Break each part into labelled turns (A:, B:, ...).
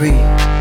A: breathe.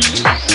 A: Thank